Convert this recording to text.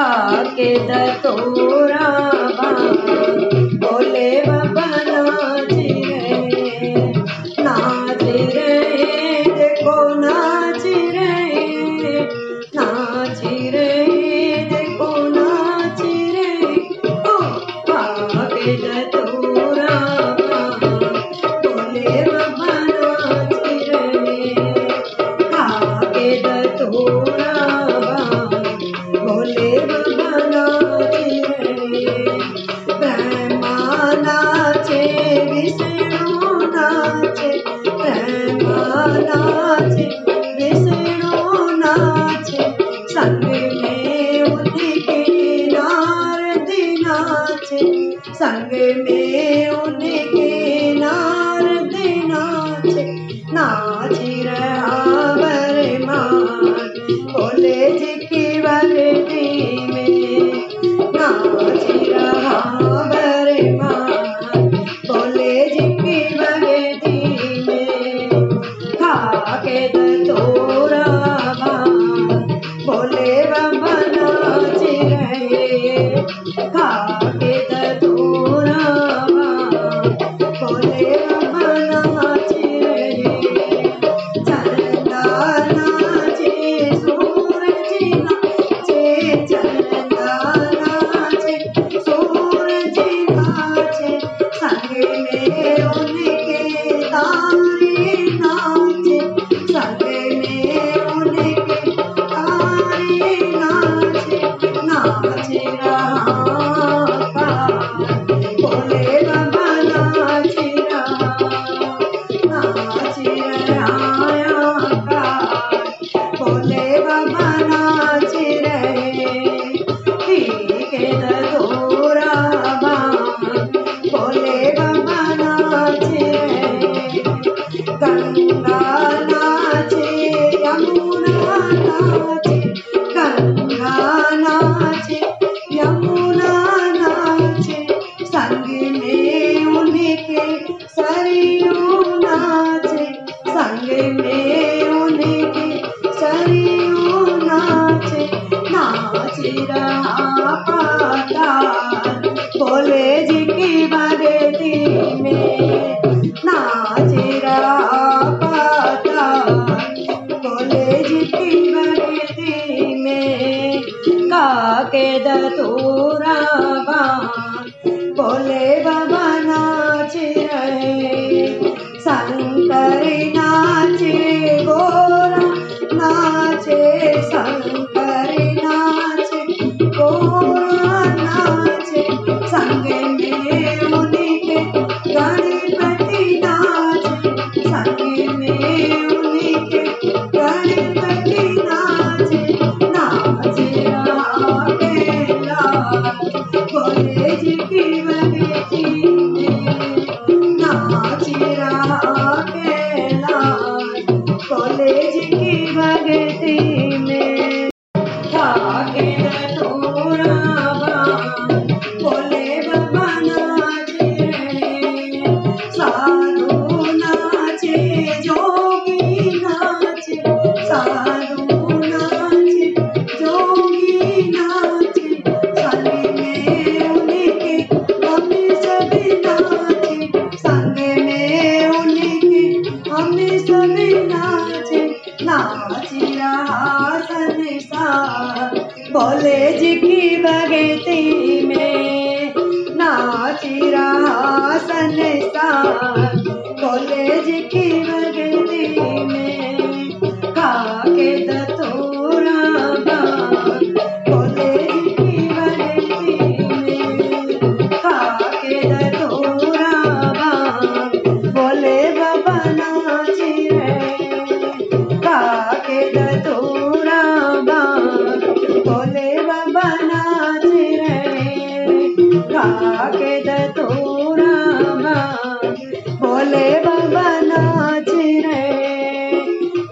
काकेद तोरा बोले, बाबा, नाच रहे नाच रहे देखो, नाच रहे नाच रहे देखो, नाच रहे ओ काकेद तोरा बोले, बाबा, नाच रहे काकेद तोरा संग में उनके नार देना नाच रहा के दतूरा बोले बाबा नाच रहे शंकर नाच गोरा नाचे शंकर नाच गोरा नाचिरासन सा भोले जी की बगेती में नाचिरासन सा भोले जी की बगेती में खा के दतोरा